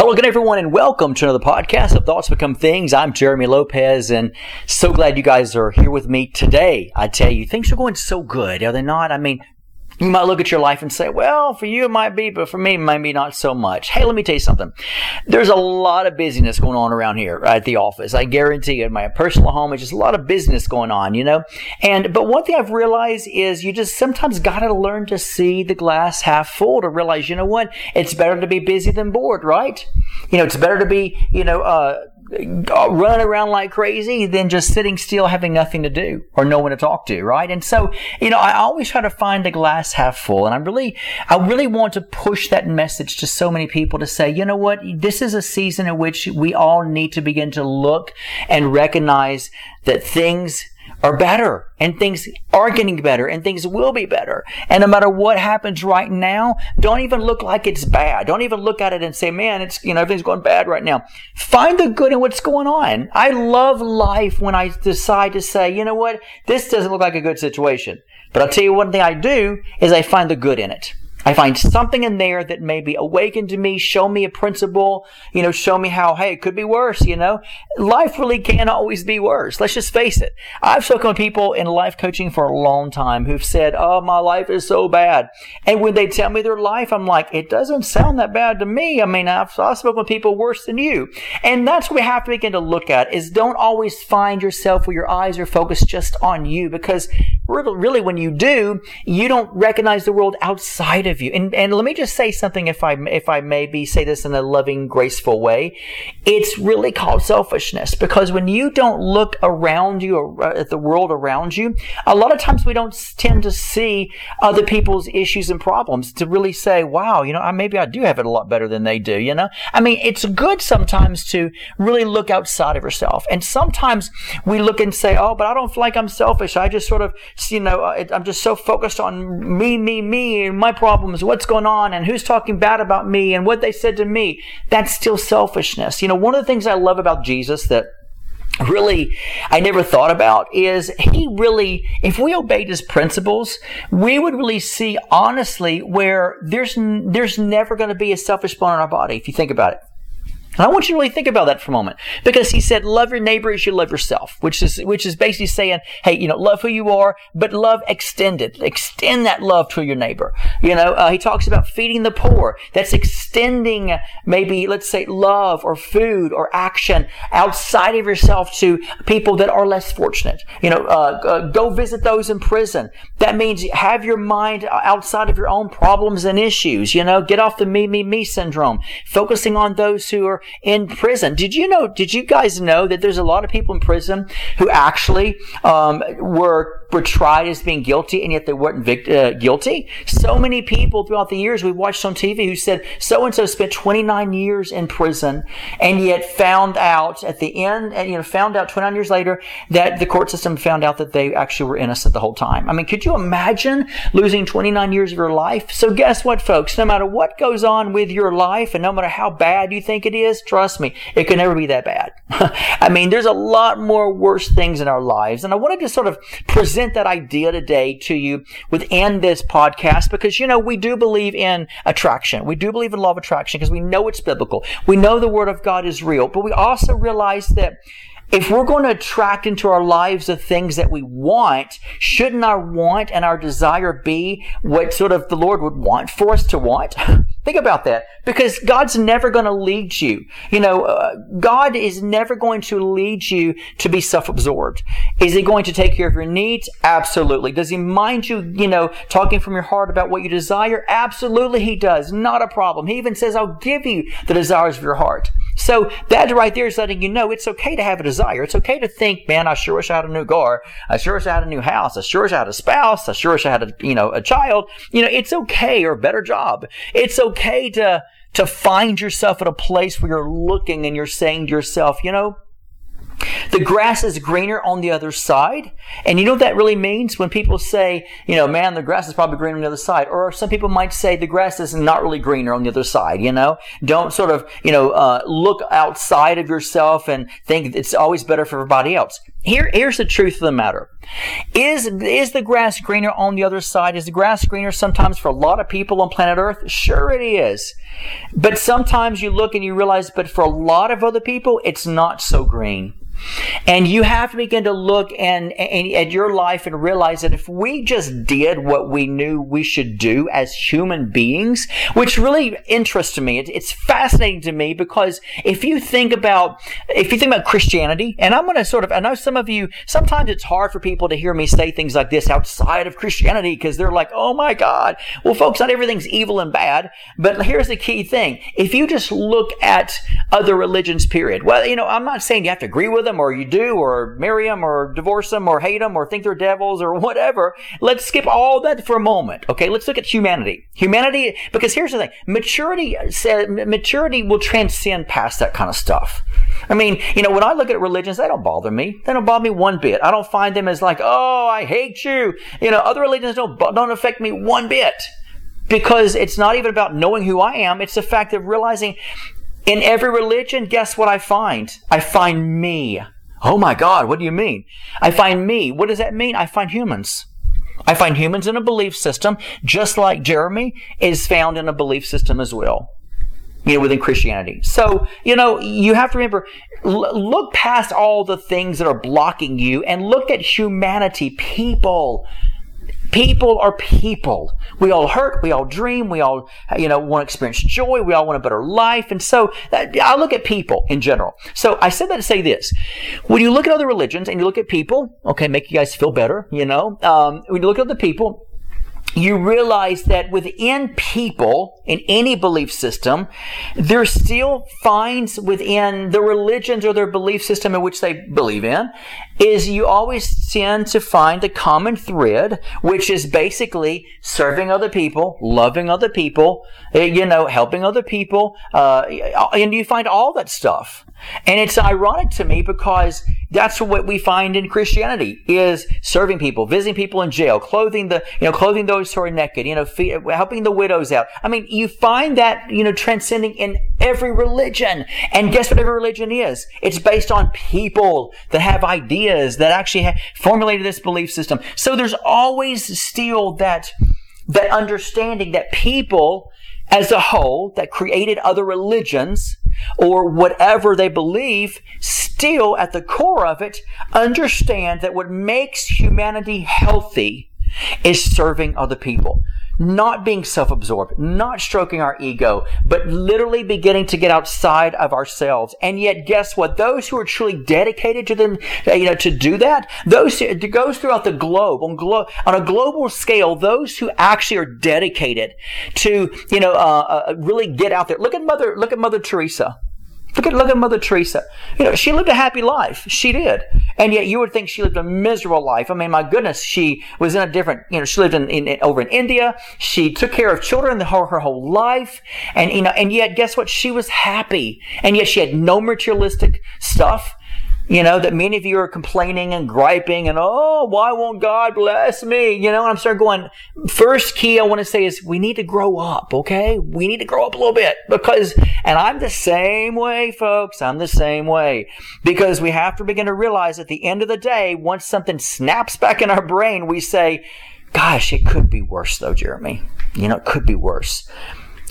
Hello again, everyone, and welcome to another podcast of Thoughts Become Things. I'm Jeremy Lopez, and so glad you guys are here with me today. I tell you, things are going so good, are they not? I mean, you might look at your life and say, well, for you it might be, but for me, maybe not so much. Hey, let me tell you something. There's a lot of busyness going on around here at the office. I guarantee you, in my personal home, it's just a lot of business going on, you know? And, but one thing I've realized is you just sometimes gotta learn to see the glass half full to realize, you know what? It's better to be busy than bored, right? You know, it's better to be, you know, uh, running around like crazy than just sitting still having nothing to do or no one to talk to, right? And so, you know, I always try to find the glass half full. And I'm really, I really want to push that message to so many people to say, you know what? This is a season in which we all need to begin to look and recognize that things are better and things are getting better and things will be better. And no matter what happens right now, don't even look like it's bad. Don't even look at it and say, man, it's, you know, everything's going bad right now. Find the good in what's going on. I love life when I decide to say, you know what? This doesn't look like a good situation. But I'll tell you one thing I do is I find the good in it. I find something in there that maybe awakened to me, show me a principle, you know, show me how, hey, it could be worse, you know. Life really can always be worse. Let's just face it. I've spoken to people in life coaching for a long time who've said, oh, my life is so bad. And when they tell me their life, I'm like, it doesn't sound that bad to me. I mean, I've, I've spoken to people worse than you. And that's what we have to begin to look at is don't always find yourself where your eyes are focused just on you because really when you do, you don't recognize the world outside of you. And, and let me just say something if I, if I maybe say this in a loving, graceful way. It's really called selfishness because when you don't look around you or uh, at the world around you, a lot of times we don't tend to see other people's issues and problems to really say, wow, you know, maybe I do have it a lot better than they do, you know? I mean, it's good sometimes to really look outside of yourself. And sometimes we look and say, oh, but I don't feel like I'm selfish. I just sort of you know, uh, I'm just so focused on me, me, me, and my problems, what's going on, and who's talking bad about me, and what they said to me. That's still selfishness. You know, one of the things I love about Jesus that really I never thought about is he really, if we obeyed his principles, we would really see honestly where there's, there's never going to be a selfish bone in our body, if you think about it. And I want you to really think about that for a moment. Because he said, love your neighbor as you love yourself, which is, which is basically saying, hey, you know, love who you are, but love extended. Extend that love to your neighbor. You know, uh, he talks about feeding the poor. That's extending maybe, let's say, love or food or action outside of yourself to people that are less fortunate. You know, uh, uh, go visit those in prison. That means have your mind outside of your own problems and issues. You know, get off the me, me, me syndrome. Focusing on those who are in prison. Did you know? Did you guys know that there's a lot of people in prison who actually um, were were tried as being guilty and yet they weren't vict- uh, guilty? So many people throughout the years we watched on TV who said so and so spent 29 years in prison and yet found out at the end, you know, found out 29 years later that the court system found out that they actually were innocent the whole time. I mean, could you imagine losing 29 years of your life? So guess what, folks? No matter what goes on with your life and no matter how bad you think it is, is, trust me, it can never be that bad. I mean, there's a lot more worse things in our lives. And I wanted to sort of present that idea today to you within this podcast because, you know, we do believe in attraction. We do believe in law of attraction because we know it's biblical. We know the Word of God is real, but we also realize that if we're going to attract into our lives the things that we want, shouldn't our want and our desire be what sort of the Lord would want for us to want? Think about that. Because God's never going to lead you. You know, uh, God is never going to lead you to be self-absorbed. Is He going to take care of your needs? Absolutely. Does He mind you, you know, talking from your heart about what you desire? Absolutely He does. Not a problem. He even says, I'll give you the desires of your heart. So that right there is letting you know it's okay to have a desire. It's okay to think, man, I sure wish I had a new car. I sure wish I had a new house. I sure wish I had a spouse. I sure wish I had a, you know, a child. You know, it's okay or a better job. It's okay to, to find yourself at a place where you're looking and you're saying to yourself, you know, The grass is greener on the other side. And you know what that really means? When people say, you know, man, the grass is probably greener on the other side. Or some people might say the grass is not really greener on the other side, you know? Don't sort of, you know, uh, look outside of yourself and think it's always better for everybody else. Here, here's the truth of the matter. Is, is the grass greener on the other side? Is the grass greener sometimes for a lot of people on planet Earth? Sure it is. But sometimes you look and you realize, but for a lot of other people, it's not so green. And you have to begin to look and, and, at your life and realize that if we just did what we knew we should do as human beings, which really interests me, it, it's fascinating to me because if you think about if you think about Christianity, and I'm going to sort of I know some of you sometimes it's hard for people to hear me say things like this outside of Christianity because they're like, oh my God, well, folks, not everything's evil and bad, but here's the key thing: if you just look at other religions, period. Well, you know, I'm not saying you have to agree with them them or you do or marry them or divorce them or hate them or think they're devils or whatever. Let's skip all that for a moment. Okay. Let's look at humanity. Humanity, because here's the thing. Maturity, maturity will transcend past that kind of stuff. I mean, you know, when I look at religions, they don't bother me. They don't bother me one bit. I don't find them as like, oh, I hate you. You know, other religions don't, don't affect me one bit because it's not even about knowing who I am. It's the fact of realizing in every religion, guess what I find? I find me. Oh my God, what do you mean? I find me. What does that mean? I find humans. I find humans in a belief system, just like Jeremy is found in a belief system as well. You know, within Christianity. So, you know, you have to remember, look past all the things that are blocking you and look at humanity, people, People are people. We all hurt. We all dream. We all, you know, want to experience joy. We all want a better life. And so I look at people in general. So I said that to say this. When you look at other religions and you look at people, okay, make you guys feel better, you know, um, when you look at other people, you realize that within people, in any belief system, there still finds within the religions or their belief system in which they believe in, is you always tend to find the common thread, which is basically serving other people, loving other people, eh, you know, helping other people, uh, and you find all that stuff. And it's ironic to me because that's what we find in Christianity is serving people, visiting people in jail, clothing the, you know, clothing those who are naked, you know, helping the widows out. I mean, you find that, you know, transcending in every religion. And guess what every religion is? It's based on people that have ideas that actually have formulated this belief system. So there's always still that, that understanding that people as a whole that created other religions or whatever they believe, still at the core of it, understand that what makes humanity healthy is serving other people not being self-absorbed, not stroking our ego, but literally beginning to get outside of ourselves. And yet, guess what? Those who are truly dedicated to them, uh, you know, to do that, those it goes throughout the globe on glo- on a global scale. Those who actually are dedicated to, you know, uh, uh, really get out there. Look at Mother, look at Mother Teresa. Look at, look at Mother Teresa. You know, she lived a happy life. She did. And yet you would think she lived a miserable life. I mean, my goodness, she was in a different, you know, she lived in, in over in India. She took care of children the whole, her whole life. And, you know, and yet guess what? She was happy. And yet she had no materialistic stuff. You know, that many of you are complaining and griping and, oh, why won't God bless me? You know, and I'm starting going, first key I want to say is we need to grow up, okay? We need to grow up a little bit because, and I'm the same way, folks. I'm the same way because we have to begin to realize at the end of the day, once something snaps back in our brain, we say, gosh, it could be worse though, Jeremy. You know, it could be worse.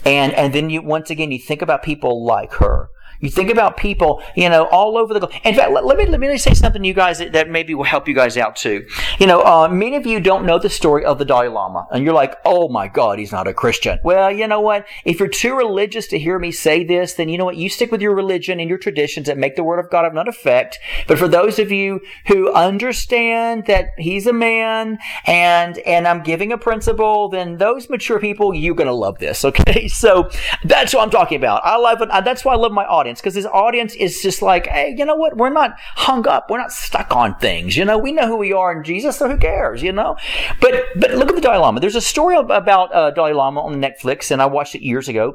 And, and then you, once again, you think about people like her you think about people, you know, all over the globe. In fact, let, let me let me say something to you guys that, that, maybe will help you guys out too. You know, uh, many of you don't know the story of the Dalai Lama, and you're like, "Oh my God, he's not a Christian." Well, you know what? If you're too religious to hear me say this, then you know what? You stick with your religion and your traditions that make the Word of God of none effect. But for those of you who understand that he's a man and and I'm giving a principle, then those mature people, you're gonna love this. Okay, so that's what I'm talking about. I love. That's why I love my audience audience because his audience is just like, hey, you know what? We're not hung up. We're not stuck on things. You know, we know who we are in Jesus, so who cares? You know, but but look at the Dalai Lama. There's a story about uh, Dalai Lama on Netflix, and I watched it years ago.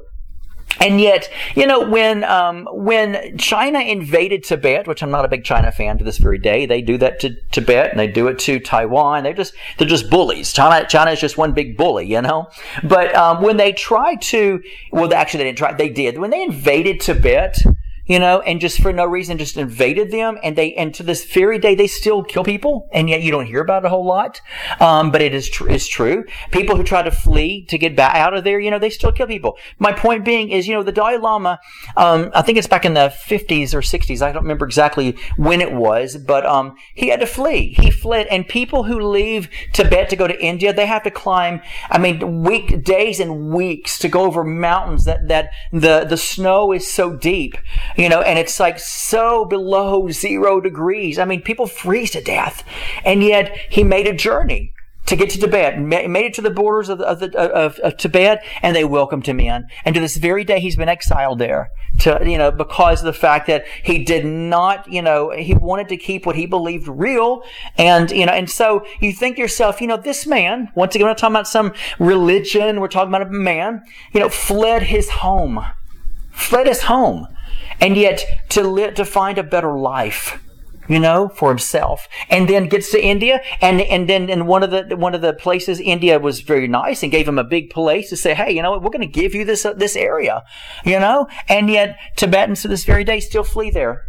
And yet, you know, when um, when China invaded Tibet, which I'm not a big China fan to this very day, they do that to Tibet and they do it to Taiwan. They're just they're just bullies. China China is just one big bully, you know. But um, when they tried to, well, actually they didn't try. They did when they invaded Tibet you know, and just for no reason just invaded them. And they, and to this very day, they still kill people. And yet you don't hear about it a whole lot. Um, but it is, is true. People who try to flee to get back out of there, you know, they still kill people. My point being is, you know, the Dalai Lama, um, I think it's back in the 50s or 60s. I don't remember exactly when it was, but, um, he had to flee. He fled. And people who leave Tibet to go to India, they have to climb, I mean, week, days and weeks to go over mountains that, that the, the snow is so deep you know, and it's like so below zero degrees. I mean, people freeze to death. And yet he made a journey to get to Tibet, made it to the borders of, of, of, of, Tibet, and they welcomed him in. And to this very day, he's been exiled there, to you know, because of the fact that he did not, you know, he wanted to keep what he believed real, and you know, and so you think yourself, you know, this man, once again, we're not talking about some religion, we're talking about a man, you know, fled his home, fled his home and yet to live, to find a better life you know, for himself, and then gets to India, and and then in one of the one of the places, India was very nice and gave him a big place to say, hey, you know what, we're going to give you this uh, this area, you know, and yet Tibetans to this very day still flee there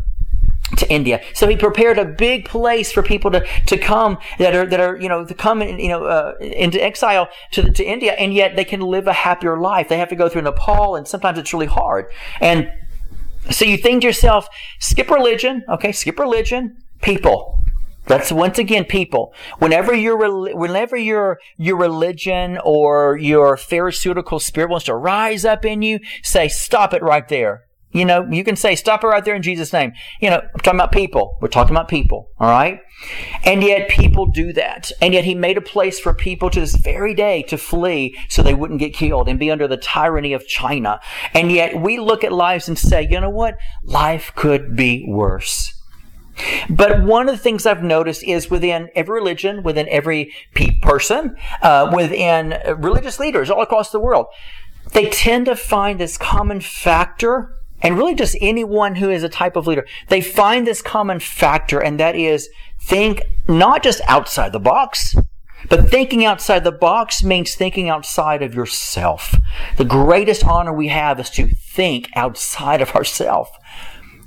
to India. So he prepared a big place for people to, to come that are that are you know to come in, you know uh, into exile to to India, and yet they can live a happier life. They have to go through Nepal, and sometimes it's really hard. And so you think to yourself, skip religion, okay, skip religion, people. That's once again people. Whenever your whenever your your religion or your pharisaical spirit wants to rise up in you, say stop it right there. You know, you can say, stop it right there in Jesus' name. You know, I'm talking about people. We're talking about people. All right. And yet people do that. And yet he made a place for people to this very day to flee so they wouldn't get killed and be under the tyranny of China. And yet we look at lives and say, you know what? Life could be worse. But one of the things I've noticed is within every religion, within every person, uh, within religious leaders all across the world, they tend to find this common factor and really just anyone who is a type of leader, they find this common factor, and that is think not just outside the box, but thinking outside the box means thinking outside of yourself. The greatest honor we have is to think outside of ourselves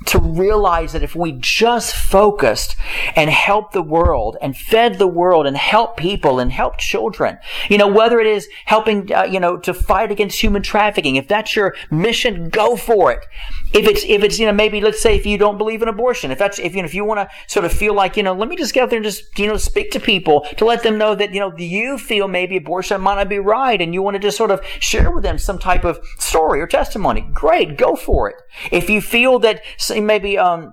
to realize that if we just focused and helped the world and fed the world and helped people and helped children, you know, whether it is helping, uh, you know, to fight against human trafficking, if that's your mission, go for it. If it's, if it's, you know, maybe let's say if you don't believe in abortion, if that's, if, you know, if you want to sort of feel like, you know, let me just get out there and just, you know, speak to people to let them know that, you know, you feel maybe abortion might not be right and you want to just sort of share with them some type of story or testimony. Great. Go for it. If you feel that maybe um,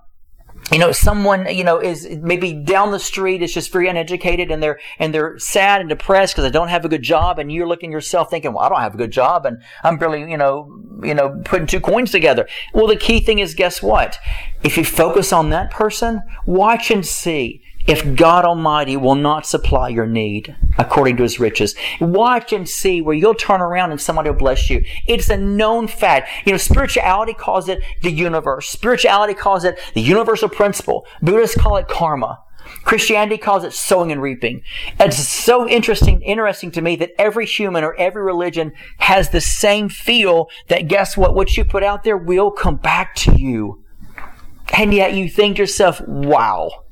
you know someone you know is maybe down the street is just very uneducated and they're and they're sad and depressed because they don't have a good job and you're looking yourself thinking well i don't have a good job and i'm barely you know you know putting two coins together. Well the key thing is guess what? If you focus on that person watch and see if God Almighty will not supply your need according to his riches. Watch and see where you'll turn around and somebody will bless you. It's a known fact. You know, spirituality calls it the universe. Spirituality calls it the universal principle. Buddhists call it karma. Christianity calls it sowing and reaping. It's so interesting, interesting to me that every human or every religion has the same feel that guess what? What you put out there will come back to you. And yet you think to yourself, wow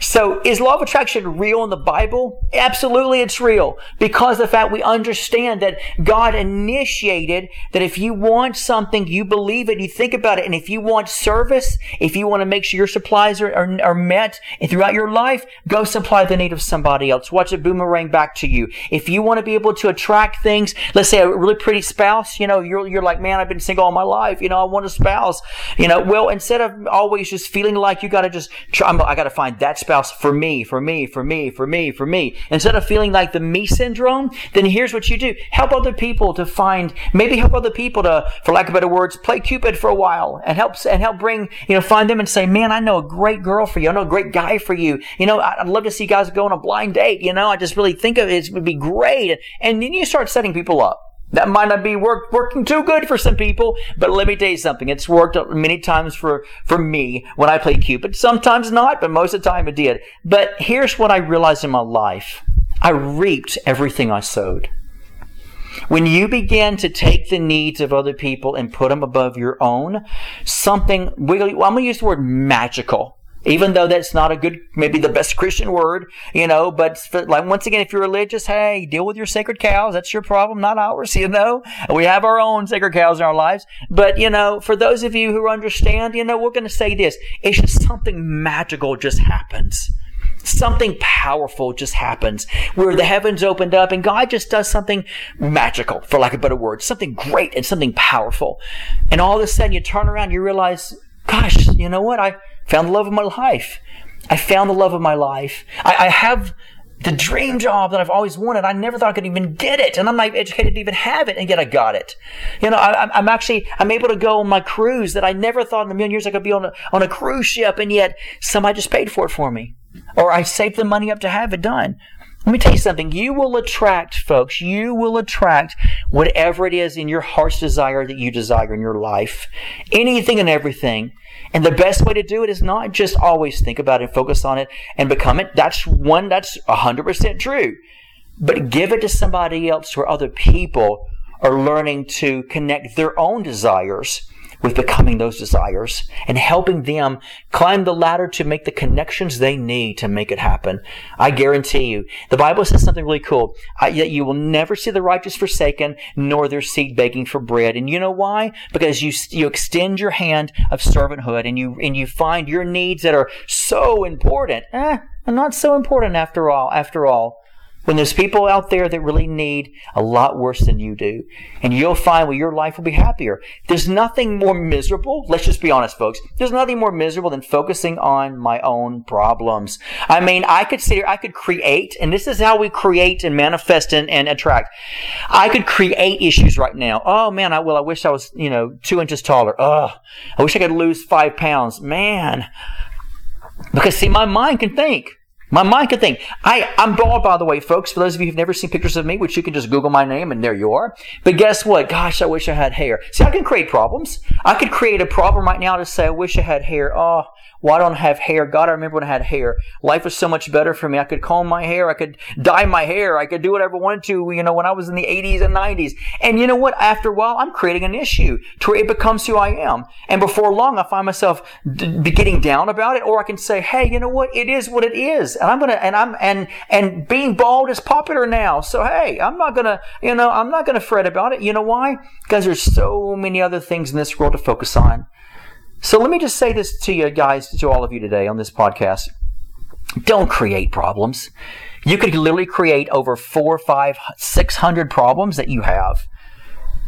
so, is law of attraction real in the Bible? Absolutely, it's real because the fact we understand that God initiated that if you want something, you believe it, you think about it, and if you want service, if you want to make sure your supplies are, are, are met throughout your life, go supply the need of somebody else. Watch it boomerang back to you. If you want to be able to attract things, let's say a really pretty spouse, you know, you're, you're like, man, I've been single all my life, you know, I want a spouse, you know, well, instead of always just feeling like you got to just try, I got to find that spouse for me, for me, for me, for me, for me. Instead of feeling like the me syndrome, then here's what you do. Help other people to find, maybe help other people to, for lack of better words, play Cupid for a while and help, and help bring, you know, find them and say, man, I know a great girl for you. I know a great guy for you. You know, I'd love to see guys go on a blind date. You know, I just really think of it, it would be great. And then you start setting people up. That might not be work, working too good for some people, but let me tell you something. It's worked many times for, for me when I played Cupid. Sometimes not, but most of the time it did. But here's what I realized in my life. I reaped everything I sowed. When you begin to take the needs of other people and put them above your own, something, I'm going to use the word magical even though that's not a good, maybe the best Christian word, you know, but like once again, if you're religious, hey, deal with your sacred cows. That's your problem, not ours, you know. We have our own sacred cows in our lives. But, you know, for those of you who understand, you know, we're going to say this. It's just something magical just happens something powerful just happens where the heavens opened up and God just does something magical, for lack of a better word, something great and something powerful. And all of a sudden you turn around, you realize, gosh, you know what? I found the love of my life. I found the love of my life. I, I have the dream job that I've always wanted. I never thought I could even get it, and I'm not educated to even have it, and yet I got it. You know, I, am actually I'm able to go on my cruise that I never thought in a million years I could be on a on a cruise ship, and yet somebody just paid for it for me or I saved the money up to have it done. Let me tell you something. You will attract, folks, you will attract whatever it is in your heart's desire that you desire in your life. Anything and everything. And the best way to do it is not just always think about it, and focus on it, and become it. That's one, that's 100% true. But give it to somebody else where other people are learning to connect their own desires with becoming those desires and helping them climb the ladder to make the connections they need to make it happen. I guarantee you. The Bible says something really cool. That you will never see the righteous forsaken, nor their seed begging for bread. And you know why? Because you, you extend your hand of servanthood and you, and you find your needs that are so important. Eh, not so important after all, after all when there's people out there that really need a lot worse than you do. And you'll find well, your life will be happier. There's nothing more miserable. Let's just be honest, folks. There's nothing more miserable than focusing on my own problems. I mean, I could say, I could create, and this is how we create and manifest and, and attract. I could create issues right now. Oh man, I, will. I wish I was, you know, two inches taller. Oh, I wish I could lose five pounds. Man. Because see, my mind can think. My mind could think. I, I'm bald, by the way, folks. For those of you who've never seen pictures of me, which you can just Google my name and there you are. But guess what? Gosh, I wish I had hair. See, I can create problems. I could create a problem right now to say, I wish I had hair. Oh, why don't I have hair? God, I remember when I had hair. Life was so much better for me. I could comb my hair. I could dye my hair. I could do whatever I wanted to, you know, when I was in the 80s and 90s. And you know what? After a while, I'm creating an issue to where it becomes who I am. And before long, I find myself d- getting down about it, or I can say, hey, you know what? It is what it is. And I'm going to, and I'm, and, and being bald is popular now. So hey, I'm not going to, you know, I'm not going to fret about it. You know why? Because there's so many other things in this world to focus on. So let me just say this to you guys, to all of you today on this podcast. Don't create problems. You could literally create over four, five, six hundred problems that you have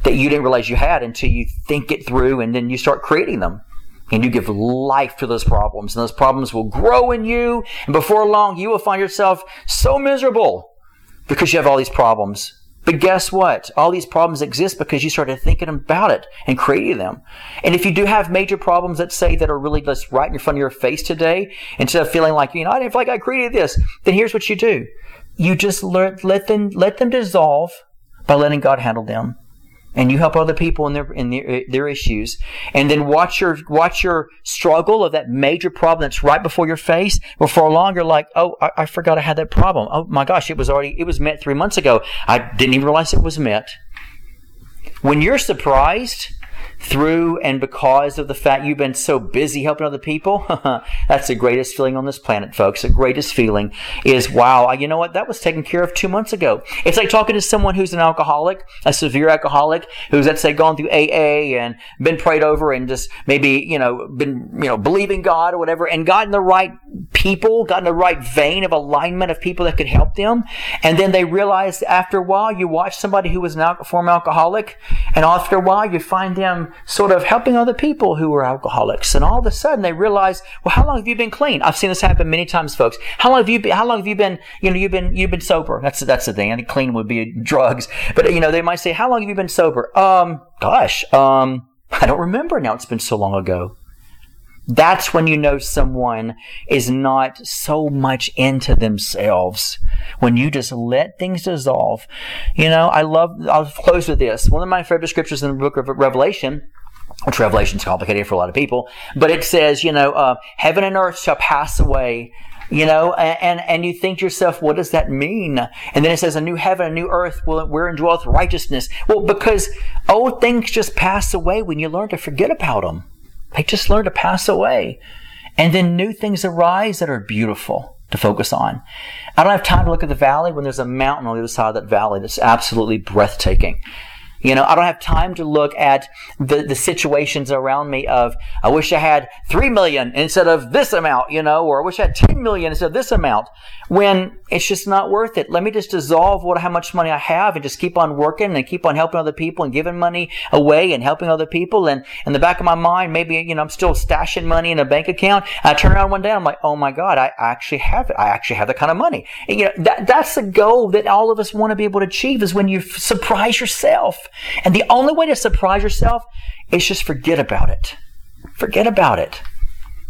that you didn't realize you had until you think it through and then you start creating them. And you give life to those problems, and those problems will grow in you. And before long, you will find yourself so miserable because you have all these problems. But guess what? All these problems exist because you started thinking about it and creating them. And if you do have major problems, let's say, that are really just right in front of your face today, instead of feeling like, you know, I didn't feel like I created this, then here's what you do. You just let, let them, let them dissolve by letting God handle them and you help other people in their in their, their issues. And then watch your watch your struggle of that major problem that's right before your face before long you're like oh I, I, forgot i had that problem. Oh my gosh it was already it was met three months ago. I didn't even realize it was met. When you're surprised through and because of the fact you've been so busy helping other people, that's the greatest feeling on this planet, folks. The greatest feeling is, wow, you know what? That was taken care of two months ago. It's like talking to someone who's an alcoholic, a severe alcoholic, who's, let's say, gone through AA and been prayed over and just maybe, you know, been, you know, believing God or whatever and gotten the right people, gotten the right vein of alignment of people that could help them. And then they realized after a while, you watch somebody who was an al- former alcoholic, and after a while, you find them sort of helping other people who were alcoholics. And all of a sudden they realize, well, how long have you been clean? I've seen this happen many times, folks. How long have you been, how long have you been, you know, you've been, you've been sober? That's, that's the thing. I think clean would be drugs. But, you know, they might say, how long have you been sober? Um, gosh, um, I don't remember now. It's been so long ago. That's when you know someone is not so much into themselves. When you just let things dissolve. You know, I love, I'll close with this. One of my favorite scriptures in the book of Revelation which Revelation is complicated for a lot of people, but it says, you know, uh, heaven and earth shall pass away, you know, and, and you think to yourself, what does that mean? And then it says, a new heaven, a new earth, wherein dwelleth righteousness. Well, because old things just pass away when you learn to forget about them. They just learn to pass away. And then new things arise that are beautiful to focus on. I don't have time to look at the valley when there's a mountain on the other side of that valley that's absolutely breathtaking. You know, I don't have time to look at the, the situations around me of, I wish I had 3 million instead of this amount, you know, or I wish I had 10 million instead of this amount, when it's just not worth it. Let me just dissolve what, how much money I have and just keep on working and keep on helping other people and giving money away and helping other people. And in the back of my mind, maybe, you know, I'm still stashing money in a bank account. I turn around one day, I'm like, oh my God, I actually have it. I actually have that kind of money. And, you know, that, that's the goal that all of us want to be able to achieve is when you surprise yourself. And the only way to surprise yourself is just forget about it. Forget about it.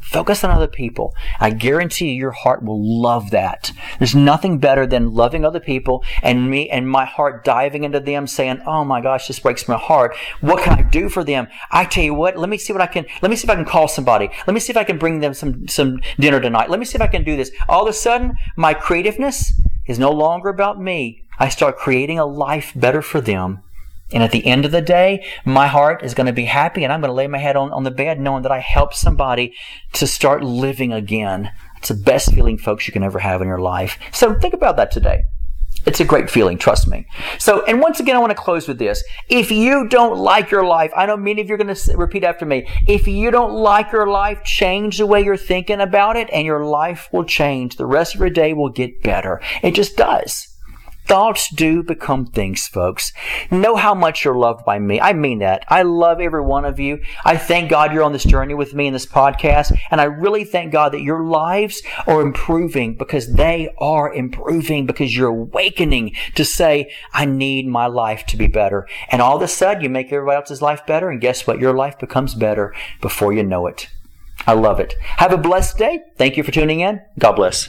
Focus on other people. I guarantee you your heart will love that. There's nothing better than loving other people and me and my heart diving into them saying, Oh my gosh, this breaks my heart. What can I do for them? I tell you what, let me see what I can, let me see if I can call somebody. Let me see if I can bring them some, some dinner tonight. Let me see if I can do this. All of a sudden, my creativeness is no longer about me. I start creating a life better for them and at the end of the day, my heart is going to be happy and I'm going to lay my head on, on the bed knowing that I helped somebody to start living again. It's the best feeling, folks, you can ever have in your life. So think about that today. It's a great feeling, trust me. So, and once again, I want to close with this. If you don't like your life, I know many of you are going to repeat after me. If you don't like your life, change the way you're thinking about it and your life will change. The rest of your day will get better. It just does. Thoughts do become things, folks. Know how much you're loved by me. I mean that. I love every one of you. I thank God you're on this journey with me in this podcast. And I really thank God that your lives are improving because they are improving because you're awakening to say, I need my life to be better. And all of a sudden you make everybody else's life better. And guess what? Your life becomes better before you know it. I love it. Have a blessed day. Thank you for tuning in. God bless.